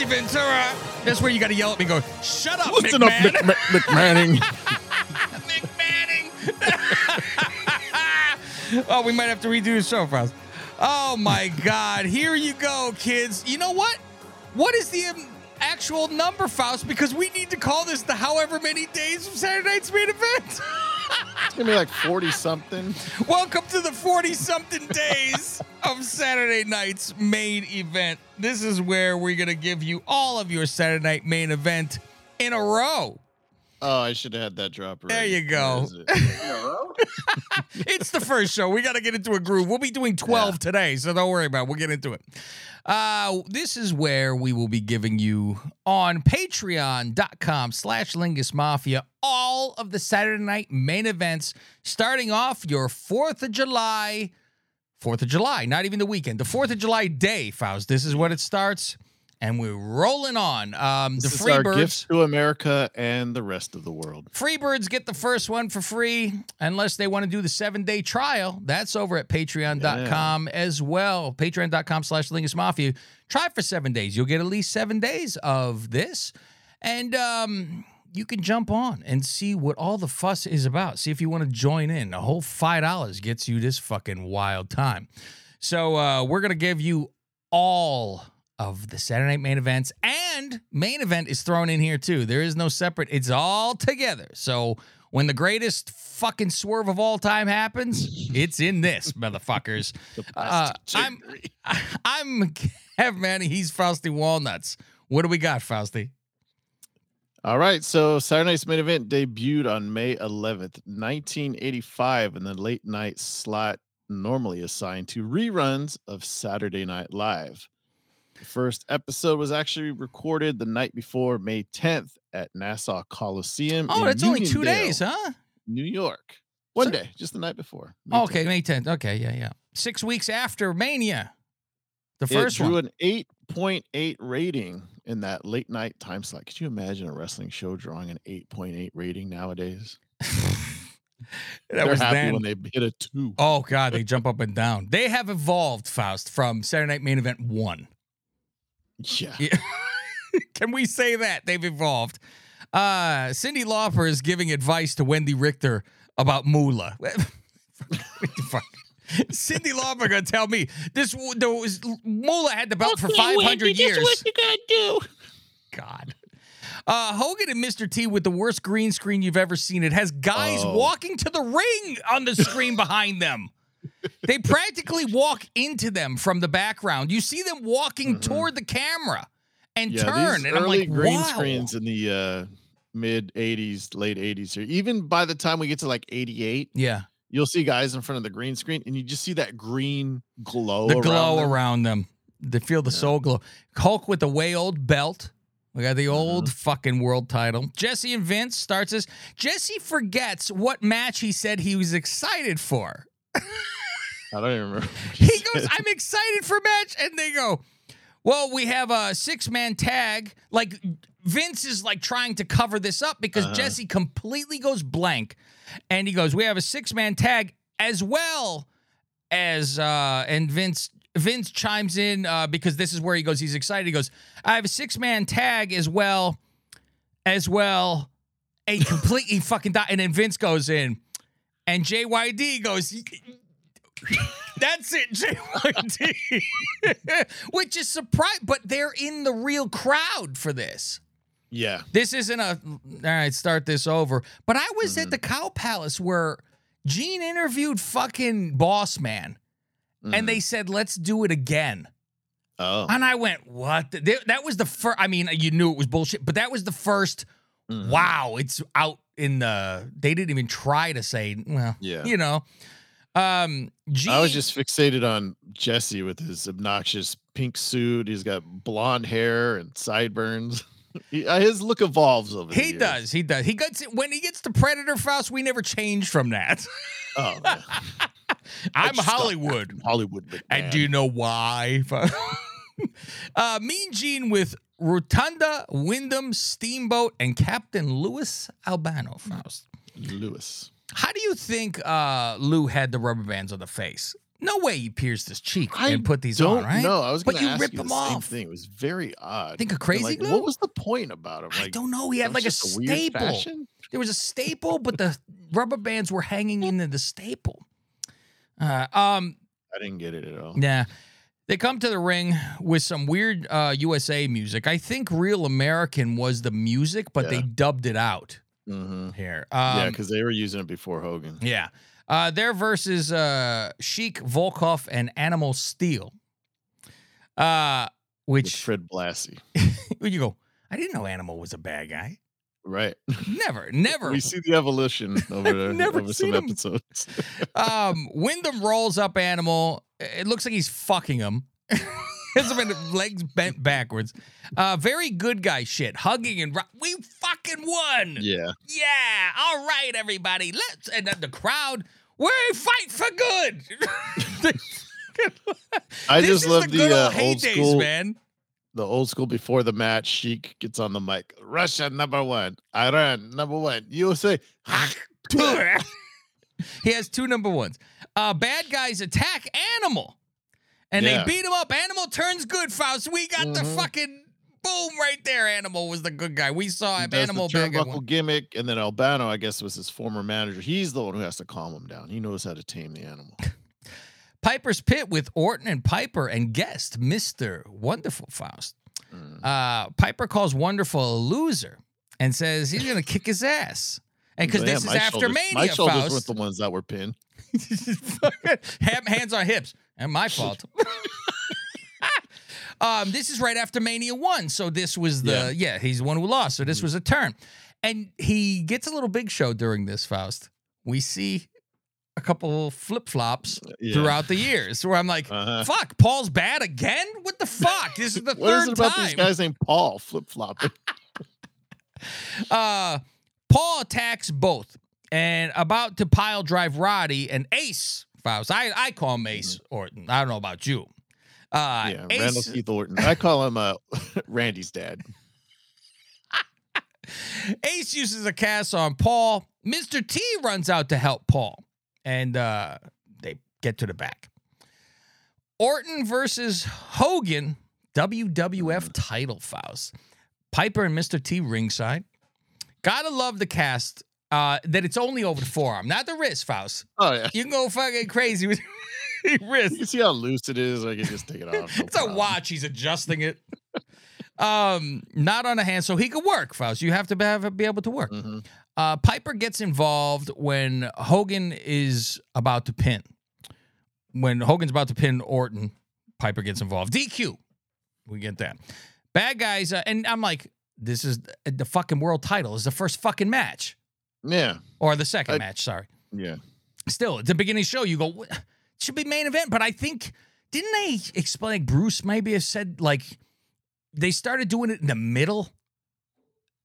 Ventura. That's where you got to yell at me, and go, "Shut up, Listen up, McMahon." Mc, Mc, McManning. McManning. oh, we might have to redo the show, Faust. Oh my God! Here you go, kids. You know what? What is the um, actual number, Faust? Because we need to call this the however many days of Saturday night's main event. It's gonna be like forty something. Welcome to the 40 something days of Saturday night's main event. This is where we're to give you all of your Saturday night main event in a row. Oh, I should have had that drop. There you go. It? It's the first show. We got to get into a groove. We'll be doing 12 Yeah. today, so don't worry about it. We'll get into it. Uh, this is where we will be giving you on patreon.com slash lingus mafia all of the Saturday night main events, starting off your 4th of July. 4th of July, not even the weekend. The 4th of July day, Faust. This is when it starts, and we're rolling on. Um, the Freebirds. gifts to America and the rest of the world. Freebirds get the first one for free unless they want to do the seven day trial. That's over at patreon.com as well. Patreon.com slash Lingus Mafia. Try for seven days. You'll get at least seven days of this. And um, you can jump on and see what all the fuss is about. See if you want to join in. A whole $5 gets you this fucking wild time. So uh, we're going to give you all of the Saturday night main events and main event is thrown in here too. There is no separate. It's all together. So when the greatest fucking swerve of all time happens, it's in this, motherfuckers. Uh, I'm I'm Kev Manny. He's Frosty Walnuts. What do we got, Frosty? All right, so Saturday Night's main event debuted on May 11th, 1985, in the late night slot normally assigned to reruns of Saturday Night Live. The first episode was actually recorded the night before May 10th at Nassau Coliseum. Oh, that's only two days, huh? New York. One So- day, just the night before. May Okay, 10th. May 10th. Okay, yeah, yeah. Six weeks after Mania. The first it drew one. an 8.8 rating in that late night time slot. Could you imagine a wrestling show drawing an 8.8 rating nowadays? that They're was happy then. when they hit a two. Oh God, they jump up and down. They have evolved, Faust, from Saturday Night Main Event one. Yeah. Yeah. Can we say that they've evolved? Uh, Cyndi Lauper is giving advice to Wendi Richter about Moolah. What the fuck? Cyndi Lauper gonna tell me this? There was Moolah had the belt for five hundred years. What you gotta do. God. Uh, Hogan and Mr. T with the worst green screen you've ever seen. It has guys Oh. walking to the ring on the screen behind them. They practically walk into them from the background. You see them walking toward the camera and Yeah, turn, and I'm like, green wow. screens in the uh, mid 80s, late 80s here. Even by the time we get to like 88, Yeah, you'll see guys in front of the green screen and you just see that green glow. the around glow them. around them. They feel the soul glow. Hulk with the way old belt. We got the old Uh-huh. fucking world title. Jesse and Vince starts this. Jesse forgets what match he said he was excited for. I don't even remember. He goes, I'm excited for match. And they go, Well, we have a six man tag. Like Vince is like trying to cover this up because Uh-huh. Jesse completely goes blank. And he goes, We have a six man tag as well as uh and Vince Vince chimes in uh because this is where he goes, he's excited. He goes, I have a six man tag as well, as well. A completely fucking die. And then Vince goes in and JYD goes, that's it, JYD. Which is surprise, but they're in the real crowd for this. yeah. This isn't a all right, start this over. But I was at the Cow Palace where Gene interviewed fucking Boss Man, and they said, let's do it again. Oh. And I went, what? they- That was the first, I mean, you knew it was bullshit, but that was the 1st Mhm. wow, it's out in the, they didn't even try to say, well, Yeah. you know. Um, Gene, I was just fixated on Jesse with his obnoxious pink suit. He's got blonde hair and sideburns. He- uh, his look evolves over He does. He does. He gets when he gets to Predator Faust. We never change from that. Oh, yeah. I'm Hollywood, Hollywood. McMahon. and do you know why? uh, mean Gene with Rotunda, Windham, Steamboat, and Captain Louis Albano. Faust. Lewis. How do you think uh, Lou had the rubber bands on the face? No way he pierced his cheek I and put these Don't on, right? know. I was But going to you ask rip you the them same off. thing. It was very odd. Think of crazy like, glue? What was the point about him? I don't know. He had like a was just weird staple. fashion? There was a staple, but the rubber bands were hanging into the staple. Uh, um, I didn't get it at all. yeah. They come to the ring with some weird uh, USA music. I think Real American was the music, but they dubbed it out hmm here. yeah, Um, because they were using it before Hogan. yeah. Uh, their versus uh, Sheik, Volkoff, and Animal Steele. Uh, With which Fred Blassie. you go, I didn't know Animal was a bad guy. Right. Never, never. we see the evolution over, the, never over seen some him. episodes. Um, Windham rolls up Animal. It looks like he's fucking him. His legs bent backwards. Uh, very good guy shit. Hugging and ro- we fucking won. yeah. Yeah. All right, everybody. Let's and then the crowd. We fight for good. I just love the, the, uh, old heydays, school man. the old school before the match, Sheik gets on the mic. Russia number one, Iran number one, USA. he has two number ones. Uh, bad guys attack Animal, and Yeah. they beat him up. Animal turns good, Faust. We got the Mhm. fucking boom right there. Animal was the good guy. We saw him. Animal the turnbuckle gimmick, and then Albano, I guess, was his former manager. He's the one who has to calm him down. He knows how to tame the animal. Piper's Pit with Orton and Piper and guest Mister Wonderful Faust. Mm. Uh, Piper calls Wonderful a loser and says he's gonna kick his ass. And because this is after shoulders- Mania, My shoulders Faust. weren't the ones that were pinned. Hands on hips. And my fault. Um, this is right after Mania 1. So this was the, yeah, he's the one who lost. So this Mm-hmm. was a turn. And he gets a little big show during this, Faust. We see a couple flip flops Yeah. throughout the years where I'm like, Uh-huh. fuck, Paul's bad again? What the fuck? This is the What is third it about time. these guys named Paul flip flopping? Uh, Paul attacks both and about to pile drive Roddy and Ace Faust. I, I call him Ace Orton. I don't know about you. Uh, yeah, Randall Ace, Keith Orton. I call him uh, Randy's dad. Ace uses a cast on Paul. Mr. T runs out to help Paul, and uh, they get to the back. Orton versus Hogan, WWF title Faust. Piper and Mr. T ringside. Gotta love the cast. Uh, that it's only over the forearm, not the wrist, Faust. Oh yeah, You can go fucking crazy with your you see how loose it is. I can just take it off. no It's a watch. He's adjusting it. um, not on a hand, so he could work, Faust. You have to have, be able to work. Mhm. Uh, Piper gets involved when Hogan is about to pin. When Hogan's about to pin Orton, Piper gets involved. DQ. We get that. Bad guys, uh, and I'm like, this is the, the fucking world title. Is the first fucking match Yeah, or the second I- match? Sorry. yeah. Still, at the beginning of the show, you go, "What- should be main event. But I think didn't they explain? Like Bruce maybe have said like they started doing it in the middle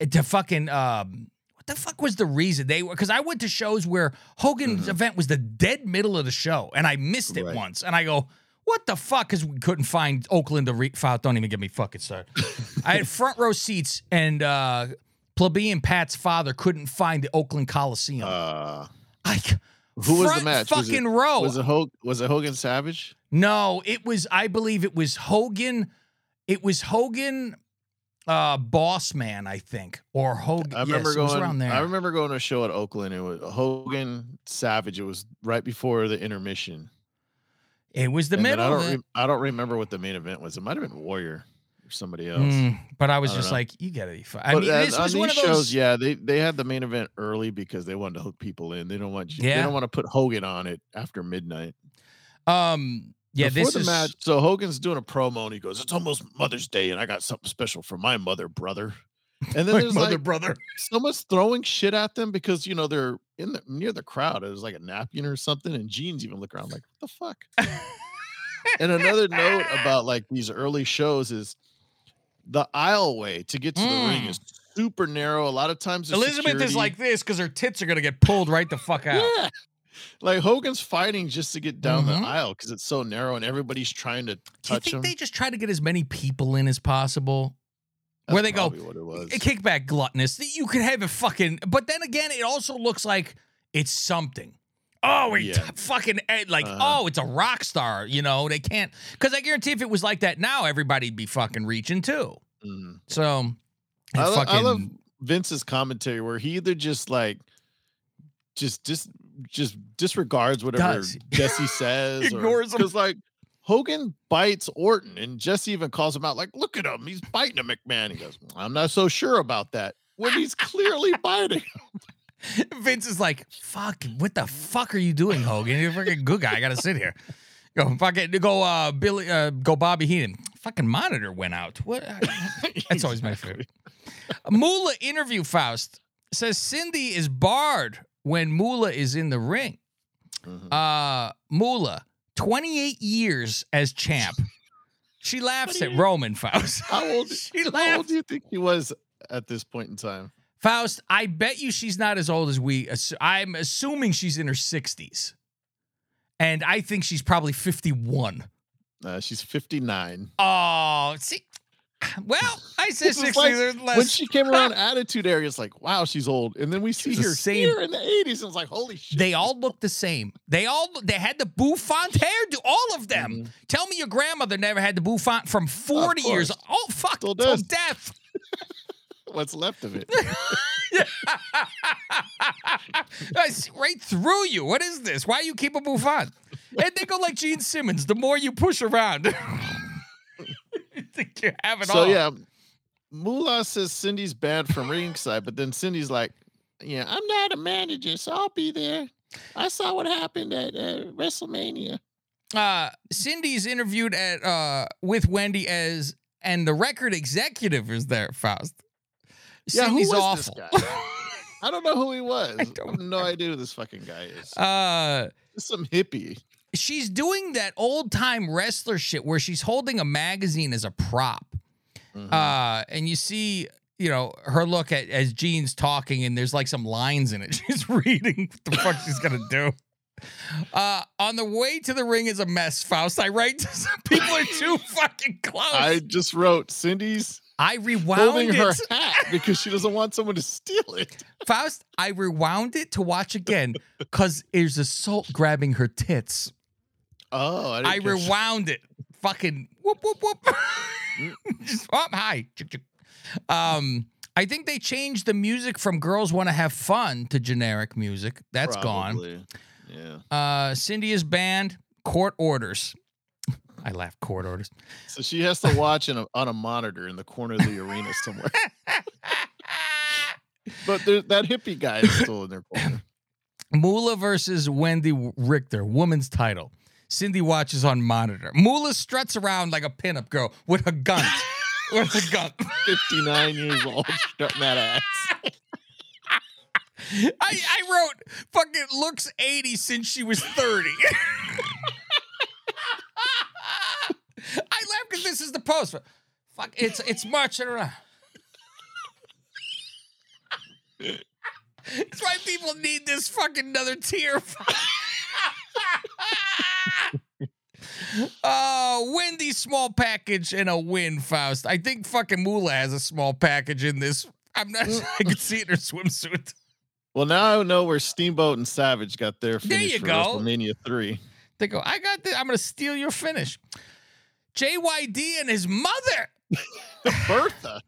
to fucking um. What the fuck was the reason they were? Because I went to shows where Hogan's Mhm. event was the dead middle of the show, and I missed it Right. once, and I go. What the fuck? Because we couldn't find Oakland to re- file. Don't even get me fucking started. I had front row seats, and uh, plebeian Pat's father couldn't find the Oakland Coliseum. Uh, I, who was the match? Was it- Fucking row. was it Hog- Was it Hogan Savage? no, it was. I believe it was Hogan. It was Hogan, uh, Boss Man, I think, or Hogan. I remember yes, going. around there. I remember going to a show at Oakland. It was Hogan Savage. It was right before the intermission. it was the And middle. I don't. Re- I don't remember what the main event was. It might have been Warrior or somebody else. Mm, but I was I just know. like, you gotta be fine. I mean, uh, this was these one of shows, yeah, they they had the main event early because they wanted to hook people in. They don't want you. They don't want to put Hogan on it after midnight. Um, yeah, Before this the is match. So Hogan's doing a promo and he goes, "It's almost Mother's Day, and I got something special for my mother, brother." And then there's mother, like brother. someone's throwing shit at them because you know they're in the near the crowd. It was like a napkin or something, and jeans even look around like, "What the fuck?" and another note about like these early shows is the aisleway to get to the ring Mm. is super narrow. A lot of times, Elizabeth is like this because her tits are gonna get pulled right the fuck out. Yeah. Like Hogan's fighting just to get down Mhm. the aisle because it's so narrow and everybody's trying to Do you think him. they just try to get as many people in as possible? That's where they go, What it was. a kickback gluttonous. You could have a fucking, but then again, it also looks like it's something. Oh, we Yeah. t- fucking eh, like, Uh-huh. oh, it's a rock star. You know, they can't because I guarantee if it was like that now, everybody'd be fucking reaching too. Mhm. So, I, lo- I love Vince's commentary where he either just like just just just disregards whatever Does. Jesse says Ignores him. because like Hogan bites Orton and Jesse even calls him out like look at him he's biting a McMahon he goes I'm not so sure about that when he's clearly biting Vince is like, "Fuck, what the fuck are you doing, Hogan? You're a fucking good guy. I gotta sit here." Go fucking go, uh, Billy, uh, go Bobby Heenan. Fucking monitor went out. What? That's always my favorite. Moolah interview Faust says Cyndi is barred when Moolah is in the ring. Mhm. Uh, Moolah, 28 years as champ. She laughs at Roman Faust. how old she how old do you think he was at this point in time Faust, I bet you she's not as old as we. assu- I'm assuming she's in her 60s. And I think she's probably 51. uh, she's 59 Oh, see. Well, I said 60 like less. when she came around Attitude Era it's like wow she's old and then we see She's her same- here in the 80s and it's like holy shit they all look the same. They all they had the bouffant hair hairdo. All of them. Mhm. Tell me your grandmother never had the bouffant from 40 years. Oh fuck, till death. What's left of it right through you. What is this? Why you keep a bouffant? And they go like Gene Simmons. The more you push around, you have it so all. yeah, Moolah says Cyndi's banned from ringside, but then Cyndi's like, "Yeah, I'm not a manager, so I'll be there. I saw what happened at uh, WrestleMania." uh, Cyndi's interviewed at uh, with Wendi as and the record executive is there. Faust. Yeah, who Cyndi's was awful. this guy? I don't know who he was. I, don't have no idea who this fucking guy is. uh, some hippie. she's doing that old time wrestler shit where she's holding a magazine as a prop. Mhm. Uh, and you see, you know, her look at as Gene's talking, and there's like some lines in it. She's reading what the fuck she's gonna do. Uh, on the way to the ring is a mess, Faust. I write people are too fucking close. I I, just wrote Cyndi's rewound holding it. her hat because she doesn't want someone to steal it. Faust, I rewound it to watch again because there's assault grabbing her tits. Oh, I, I rewound it. Fucking whoop whoop whoop. Just. Chick, chick. Um, I think they changed the music from "Girls Want to Have Fun" to generic music. That's gone. Yeah. Uh, Cyndi is banned. Court orders. I laugh. Court orders. So she has to watch in a, on a monitor in the corner of the arena somewhere. But there, that hippie guy is still in their corner. Moolah versus Wendi Richter, woman's title. Cyndi watches on monitor. Moolah struts around like a pinup girl with a gun. with a gun. 59 years old, strutting that ass. I, I wrote fucking looks 80 since she was 30. I laugh because this is the post. Fuck, it's it's marching around. That's why people need this fucking another tier. Oh, Wendi small package and a win, Faust. I think fucking Moolah has a small package in this. I'm not sure I can see it in her swimsuit. Well, now I know where Steamboat and Savage got their There finish you for go. WrestleMania 3. They go, I got this. I'm going to steal your finish. JYD and his mother. Bertha.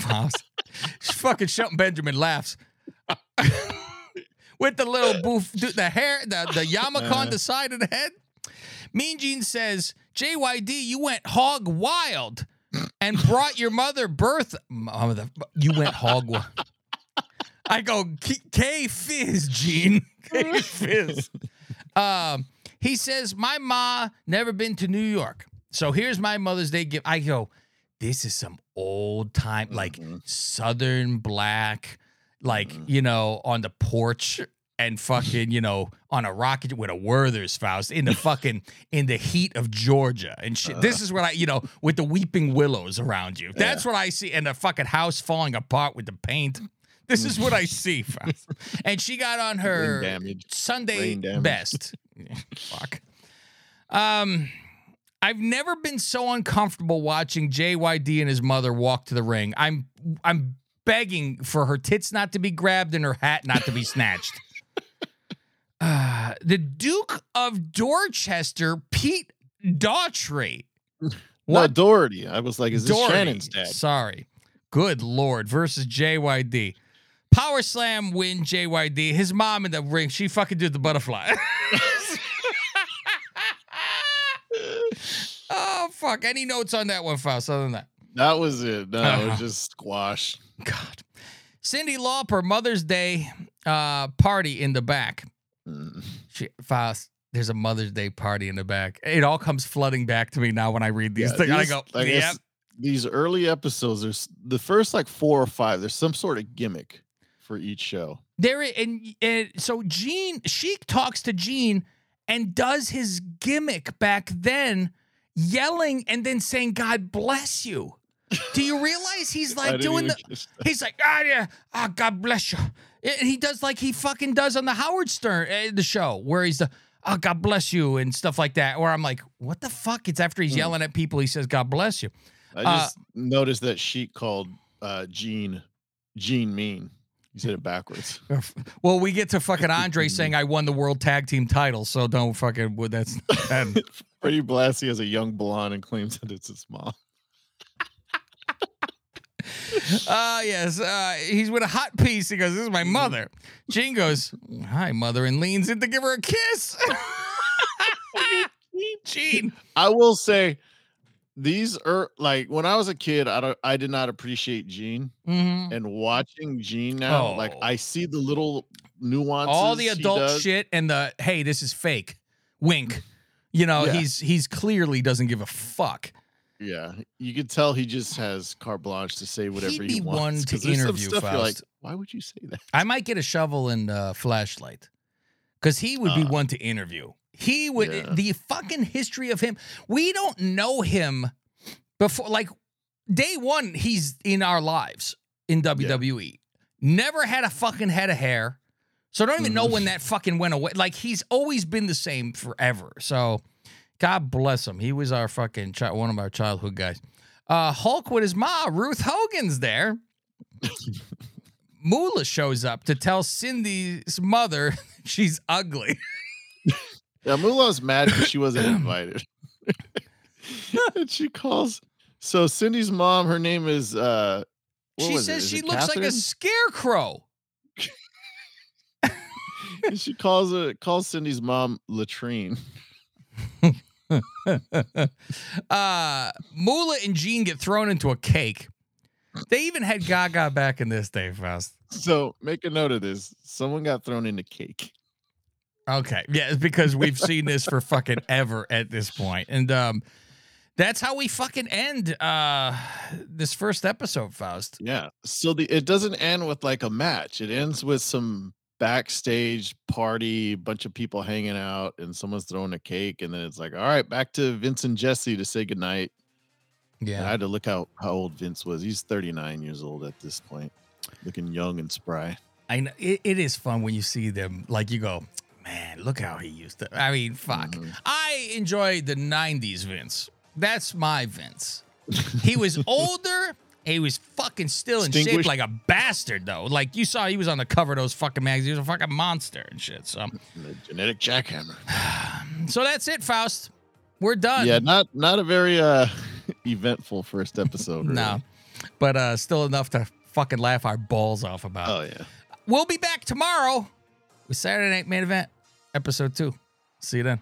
Faust. fucking Shelton Benjamin laughs. With the little boof, the the hair, the, the yarmulke on the side of the head. Mean Gene says, JYD, you went hog wild and brought your mother Bertha. Mother, you went hog wild. I go, K, K Fizz, Gene. K Fizz. Um, he says, My ma never been to New York. So here's my Mother's Day gift. I go, this is some old time, like Mhm. Southern black, like, Mhm. you know, on the porch and fucking, you know, on a rocket with a Werther's Faust in the fucking in the heat of Georgia and shit. this is what I, you know, with the weeping willows around you. That's what I see, and the fucking house falling apart with the paint. This is what I see, And she got on her Sunday best. Fuck. Um, I've never been so uncomfortable watching JYD and his mother walk to the ring. I'm I'm begging for her tits not to be grabbed and her hat not to be snatched. Uh, the Duke of Dorchester, Pete Daughtry. No, What? Doherty. I was like, is this Doherty. Shannon's dad? Sorry. Good Lord. Versus JYD. Power slam win JYD. His mom in the ring, she fucking did the butterfly. oh, fuck. Any notes on that one, Faust, other than that? That was it. No, it Uh-huh. was just squash. God. Cyndi Lauper, Mother's Day uh, party in the back. Mm. She, Faust, there's a Mother's Day party in the back. It all comes flooding back to me now when I read these Yeah, things. I go, I yep. These early episodes, there's the first like four or five. There's some sort of gimmick for each show. There and, and so Gene Sheik talks to Gene and does his gimmick back then, yelling and then saying "God bless you." Do you realize he's like doing the? He's like, ah, yeah, ah, God bless you. And he does like he fucking does on the Howard Stern uh, the show where he's the, oh, God bless you and stuff like that. Where I'm like, what the fuck? It's after he's Hmm. yelling at people. He says, God bless you. I Uh, just noticed that Sheik called uh Gene Gene Mean. He said it backwards. Well, we get to fucking Andre saying I won the world tag team title, so don't fucking. Well, that's. that- Freddie Blassie has a young blonde and claims that it's his mom. Uh yes. Uh he's with a hot piece. He goes, This is my mother. Gene goes, Hi, mother, and leans in to give her a kiss. Gene. I will say these are like when I was a kid, I don't I did not appreciate Gene. Mhm. And watching Gene now, like Oh. I see the little nuances. All the adult shit and the hey, this is fake. Wink. You know, Yeah. he's he's clearly doesn't give a fuck. Yeah, you could tell he just has carte blanche to say whatever He'd he be wants. one to 'cause there's some interview, stuff you're like, why would you say that? I might get a shovel and a flashlight. Cause he would be Uh, one to interview. He would yeah. the fucking history of him. We don't know him before like day one, he's in our lives in WWE. Never had a fucking head of hair. So I don't even know when that fucking went away. Like he's always been the same forever. So God bless him. He was our fucking chi- one of our childhood guys. Uh, Hulk with his ma, Ruth Hogan's there. Moolah shows up to tell Cyndi's mother she's ugly. Yeah, Moolah's mad because she wasn't invited. and she calls. So Cyndi's mom, her name is. uh she says she it looks like a scarecrow. And she calls it calls Cyndi's mom latrine. uh, Moolah and Gene get thrown into a cake. They even had Gaga back in this day, Faust. So make a note of this. Someone got thrown into cake. Okay. Yeah, because we've seen this for fucking ever at this point. And um that's how we fucking end uh this first episode, Faust. Yeah. So the it doesn't end with like a match. It ends with some backstage party, bunch of people hanging out, and someone's throwing a cake, and then it's like, all right, back to Vince and Jesse to say goodnight. And I had to look out how old Vince was. He's 39 years old at this point, looking young and spry. I know it, it is fun when you see them like you go, man, look how he used to. I mean, fuck. Mhm. I enjoy the 90s Vince. That's my Vince. He was older. He was fucking still in shape like a bastard, though. Like you saw, he was on the cover of those fucking magazines. He was a fucking monster and shit. So, The genetic jackhammer. so that's it, Faust. We're done. Yeah, not not a very uh eventful first episode. really. no, but uh, still enough to fucking laugh our balls off about. Oh yeah. We'll be back tomorrow with Saturday Night Main Event, episode two. See you then.